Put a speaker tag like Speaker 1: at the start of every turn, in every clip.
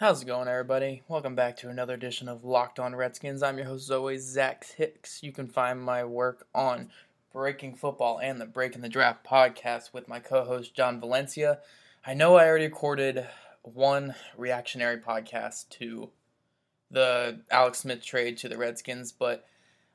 Speaker 1: How's it going, everybody? Welcome back to another edition of Locked On Redskins. I'm your host, as always, Zach Hicks. You can find my work on Breaking Football and the Breaking the Draft podcast with my co host, John Valencia. I know I already recorded one reactionary podcast to the Alex Smith trade to the Redskins, but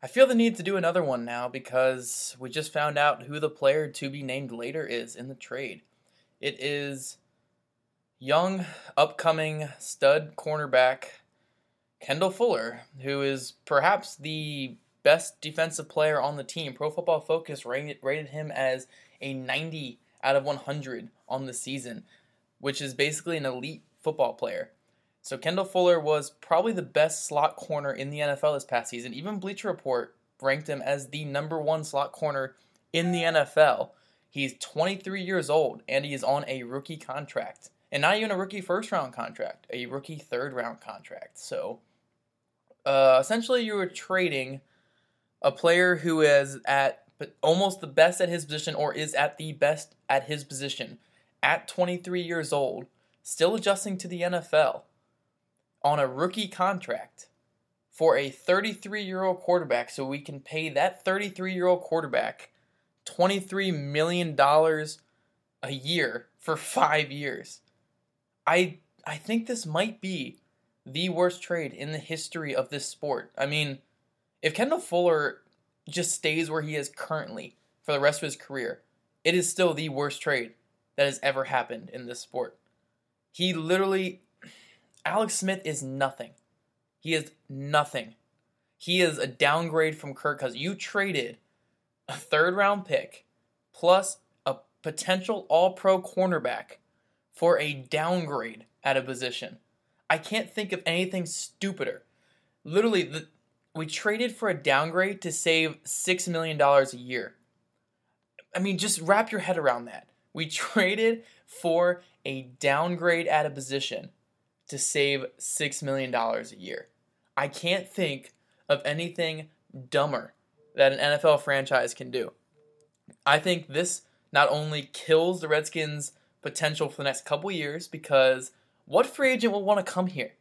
Speaker 1: I feel the need to do another one now because we just found out who the player to be named later is in the trade. It is young, upcoming stud cornerback Kendall Fuller, who is perhaps the best defensive player on the team. Pro Football Focus rated, rated him as a 90 out of 100 on the season, which is basically an elite football player. So Kendall Fuller was probably the best slot corner in the NFL this past season. Even Bleacher Report ranked him as the number one slot corner in the NFL. He's 23 years old and he is on a rookie contract. And not even a rookie first round contract, a rookie third round contract. So uh, essentially, you were trading a player who is at almost the best at his position or is at the best at his position at 23 years old, still adjusting to the NFL on a rookie contract for a 33 year old quarterback so we can pay that 33 year old quarterback $23 million a year for five years. I, I think this might be the worst trade in the history of this sport. I mean, if Kendall Fuller just stays where he is currently for the rest of his career, it is still the worst trade that has ever happened in this sport. He literally, Alex Smith is nothing. He is nothing. He is a downgrade from Kirk Cousins. You traded a third round pick plus a potential all pro cornerback for a downgrade at a position. I can't think of anything stupider. Literally, the, we traded for a downgrade to save $6 million a year. I mean, just wrap your head around that. We traded for a downgrade at a position to save $6 million a year. I can't think of anything dumber that an NFL franchise can do. I think this not only kills the Redskins' potential for the next couple years because what free agent will want to come here?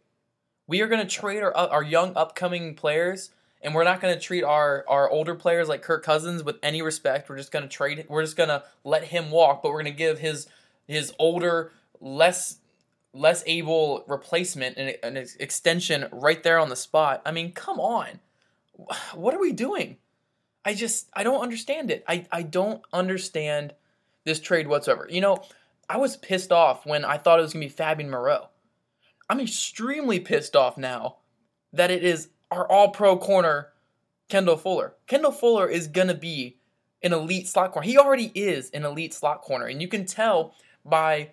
Speaker 1: We are going to trade our, our young upcoming players and we're not going to treat our our older players like Kirk Cousins with any respect. We're just going to trade. We're just going to let him walk, but we're going to give his his older, less less able replacement and an extension right there on the spot. I mean, come on, what are we doing? I just I don't understand it. I I don't understand this trade whatsoever. You know, I was pissed off when I thought it was going to be Fabian Moreau. I'm extremely pissed off now that it is our all pro corner, Kendall Fuller. Kendall Fuller is going to be an elite slot corner. He already is an elite slot corner. And you can tell by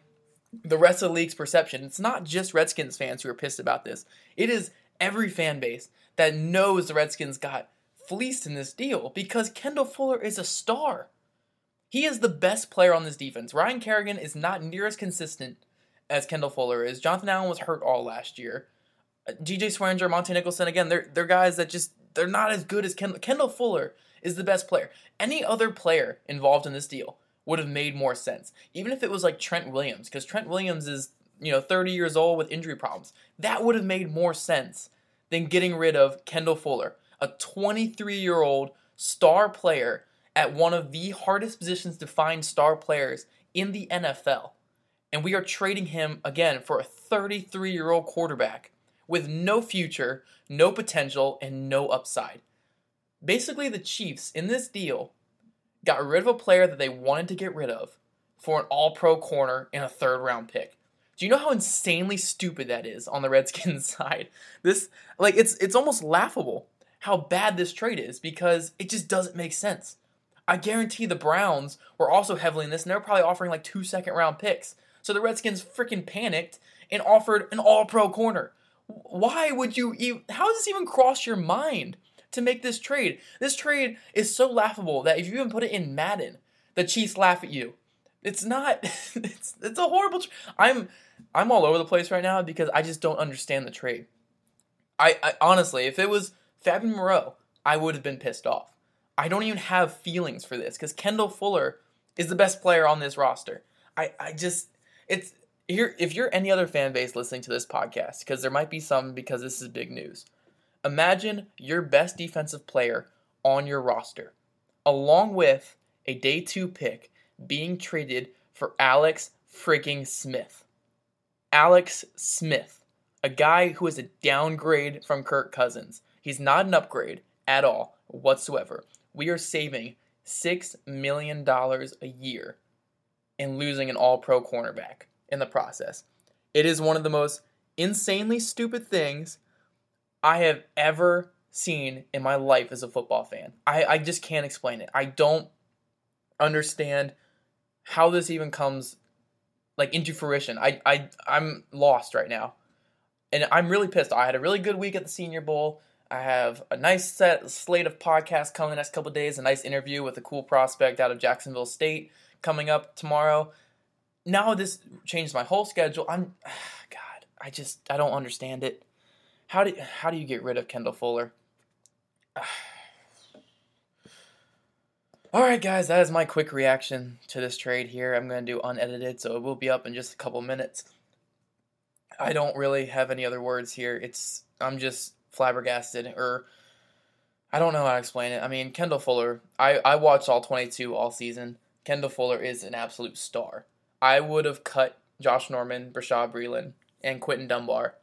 Speaker 1: the rest of the league's perception. It's not just Redskins fans who are pissed about this, it is every fan base that knows the Redskins got fleeced in this deal because Kendall Fuller is a star. He is the best player on this defense. Ryan Kerrigan is not near as consistent as Kendall Fuller is. Jonathan Allen was hurt all last year. Uh, DJ Swearinger, Montae Nicholson, again, they're they're guys that just they're not as good as Kendall. Kendall Fuller is the best player. Any other player involved in this deal would have made more sense. Even if it was like Trent Williams, because Trent Williams is, you know, 30 years old with injury problems. That would have made more sense than getting rid of Kendall Fuller, a 23 year old star player at one of the hardest positions to find star players in the NFL. And we are trading him again for a 33 year old quarterback with no future, no potential, and no upside. Basically, the Chiefs in this deal got rid of a player that they wanted to get rid of for an all pro corner and a third round pick. Do you know how insanely stupid that is on the Redskins side? This like it's it's almost laughable how bad this trade is because it just doesn't make sense. I guarantee the Browns were also heavily in this and they're probably offering like two second round picks. So the Redskins freaking panicked and offered an all pro corner why would you even, how does this even cross your mind to make this trade. This trade is so laughable that if you even put it in Madden, the Chiefs laugh at you. It's not. It's it's a horrible. Tra- I'm I'm all over the place right now because I just don't understand the trade. I, I honestly, if it was Fabian Moreau, I would have been pissed off. I don't even have feelings for this because Kendall Fuller is the best player on this roster. I, I just it's here if you're any other fan base listening to this podcast, because there might be some because this is big news. Imagine your best defensive player on your roster, along with a day two pick being traded for Alex freaking Smith. Alex Smith, a guy who is a downgrade from Kirk Cousins. He's not an upgrade at all whatsoever. We are saving $6 million a year and losing an all pro cornerback in the process. It is one of the most insanely stupid things I have ever seen in my life as a football fan. I, I just can't explain it. I don't understand how this even comes like into fruition. I, I I'm lost right now. And I'm really pissed. I had a really good week at the Senior Bowl. I have a nice set slate of podcasts coming the next couple days, a nice interview with a cool prospect out of Jacksonville State coming up tomorrow. Now this changed my whole schedule. I'm God, I just I don't understand it. How do how do you get rid of Kendall Fuller? All right, guys, that is my quick reaction to this trade here. I'm going to do unedited, so it will be up in just a couple minutes. I don't really have any other words here. It's I'm just flabbergasted, or I don't know how to explain it. I mean, Kendall Fuller. I I watched all 22 all season. Kendall Fuller is an absolute star. I would have cut Josh Norman, Bashaud Breeland, and Quinton Dunbar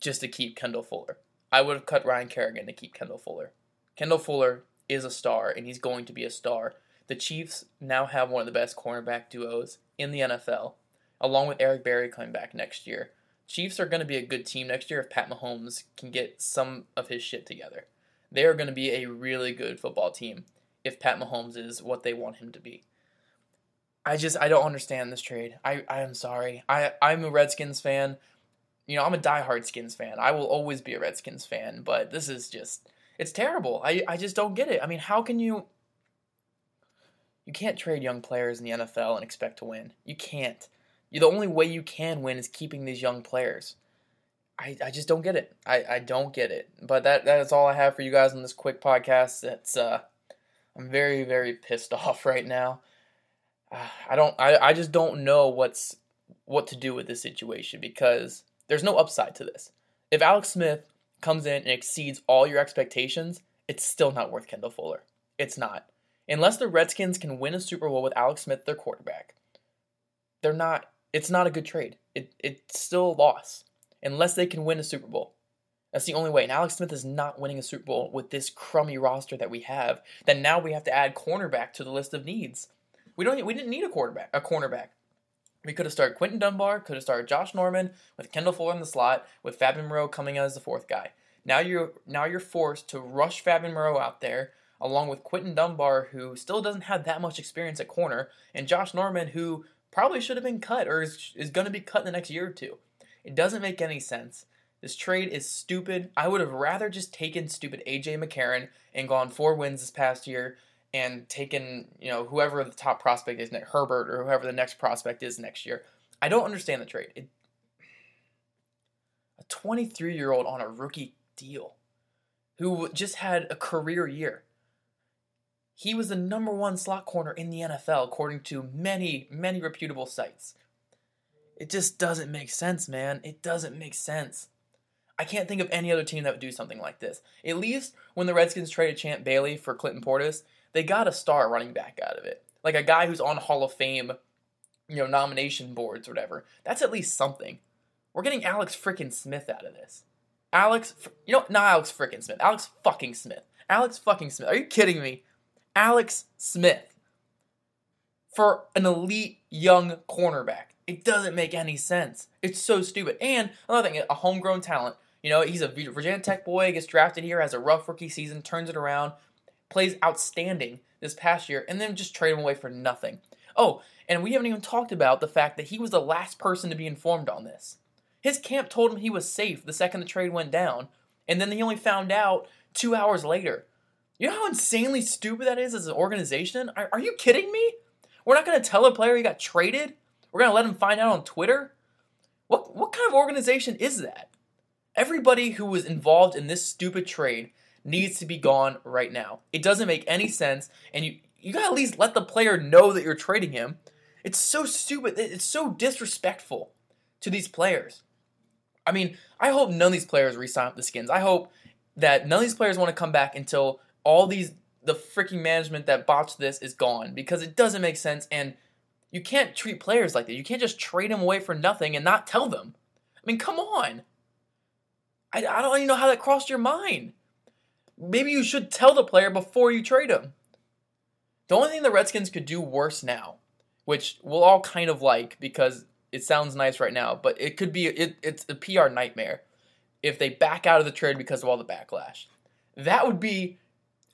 Speaker 1: just to keep Kendall Fuller. I would have cut Ryan Kerrigan to keep Kendall Fuller. Kendall Fuller is a star, and he's going to be a star. The Chiefs now have one of the best cornerback duos in the NFL, along with Eric Berry coming back next year. Chiefs are going to be a good team next year if Pat Mahomes can get some of his shit together. They are going to be a really good football team if Pat Mahomes is what they want him to be. I just I don't understand this trade. I I am sorry. I I'm a Redskins fan. You know, I'm a diehard Skins fan. I will always be a Redskins fan, but this is just it's terrible. I, I just don't get it. I mean, how can you you can't trade young players in the NFL and expect to win. You can't. The only way you can win is keeping these young players. I, I just don't get it. I, I don't get it. But that that is all I have for you guys on this quick podcast. It's uh I'm very very pissed off right now. Uh, I don't I, I just don't know what's what to do with this situation because there's no upside to this. If Alex Smith comes in and exceeds all your expectations, it's still not worth Kendall Fuller. It's not. Unless the Redskins can win a Super Bowl with Alex Smith, their quarterback, they're not. It's not a good trade. It it's still a loss unless they can win a Super Bowl. That's the only way. And Alex Smith is not winning a Super Bowl with this crummy roster that we have. Then now we have to add cornerback to the list of needs. We don't. We didn't need a quarterback. A cornerback. We could have started Quinton Dunbar, could have started Josh Norman with Kendall Fuller in the slot, with Fabian Moreau coming out as the fourth guy. Now you're now you're forced to rush Fabian Moreau out there along with Quinton Dunbar, who still doesn't have that much experience at corner, and Josh Norman, who probably should have been cut or is, is going to be cut in the next year or two. It doesn't make any sense. This trade is stupid. I would have rather just taken stupid AJ McCarron and gone four wins this past year and taken, you know, whoever the top prospect is, Herbert or whoever the next prospect is next year. I don't understand the trade. It, a 23 year old on a rookie deal who just had a career year. He was the number one slot corner in the NFL, according to many, many reputable sites. It just doesn't make sense, man. It doesn't make sense. I can't think of any other team that would do something like this. At least when the Redskins traded Champ Bailey for Clinton Portis, they got a star running back out of it. Like a guy who's on Hall of Fame, you know, nomination boards or whatever. That's at least something. We're getting Alex freaking Smith out of this. Alex, you know, not Alex freaking Smith. Alex fucking Smith. Alex fucking Smith. Are you kidding me? Alex Smith for an elite young cornerback. It doesn't make any sense. It's so stupid. And another thing, a homegrown talent. You know, he's a Virginia Tech boy, gets drafted here, has a rough rookie season, turns it around, plays outstanding this past year, and then just trade him away for nothing. Oh, and we haven't even talked about the fact that he was the last person to be informed on this. His camp told him he was safe the second the trade went down, and then he only found out two hours later. You know how insanely stupid that is as an organization? Are, are you kidding me? We're not going to tell a player he got traded? We're going to let him find out on Twitter? What, what kind of organization is that? Everybody who was involved in this stupid trade needs to be gone right now. It doesn't make any sense, and you, you gotta at least let the player know that you're trading him. It's so stupid. It's so disrespectful to these players. I mean, I hope none of these players resign with the skins. I hope that none of these players want to come back until all these the freaking management that botched this is gone because it doesn't make sense and you can't treat players like that. You can't just trade them away for nothing and not tell them. I mean, come on. I, I don't even know how that crossed your mind. Maybe you should tell the player before you trade him. The only thing the Redskins could do worse now, which we'll all kind of like because it sounds nice right now, but it could be it, it's a PR nightmare if they back out of the trade because of all the backlash. That would be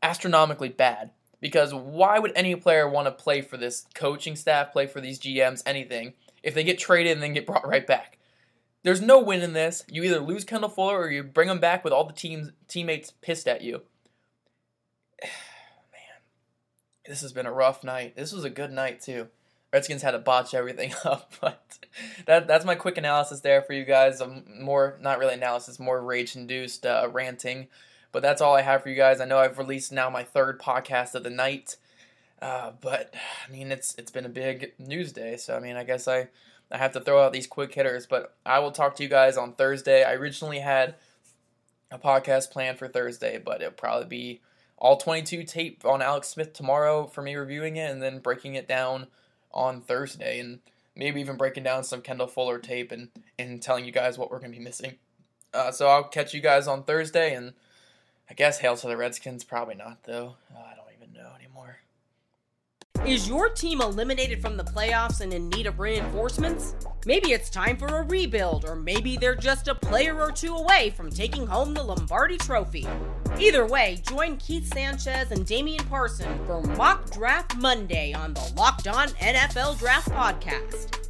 Speaker 1: astronomically bad because why would any player want to play for this coaching staff, play for these GMs, anything if they get traded and then get brought right back? There's no win in this. You either lose Kendall Fuller or you bring him back with all the teams teammates pissed at you. Man, this has been a rough night. This was a good night too. Redskins had to botch everything up, but that that's my quick analysis there for you guys. Um, more not really analysis, more rage induced uh, ranting. But that's all I have for you guys. I know I've released now my third podcast of the night, uh, but I mean it's it's been a big news day, so I mean I guess I I have to throw out these quick hitters. But I will talk to you guys on Thursday. I originally had a podcast planned for Thursday, but it'll probably be all 22 tape on Alex Smith tomorrow for me reviewing it, and then breaking it down on Thursday and maybe even breaking down some Kendall Fuller tape and, and telling you guys what we're going to be missing. Uh, so I'll catch you guys on Thursday, and I guess hail to the Redskins. Probably not, though. Oh, I don't even know anymore.
Speaker 2: Is your team eliminated from the playoffs and in need of reinforcements? Maybe it's time for a rebuild, or maybe they're just a player or two away from taking home the Lombardi Trophy. Either way, join Keith Sanchez and Damian Parson for Mock Draft Monday on the Locked On NFL Draft Podcast.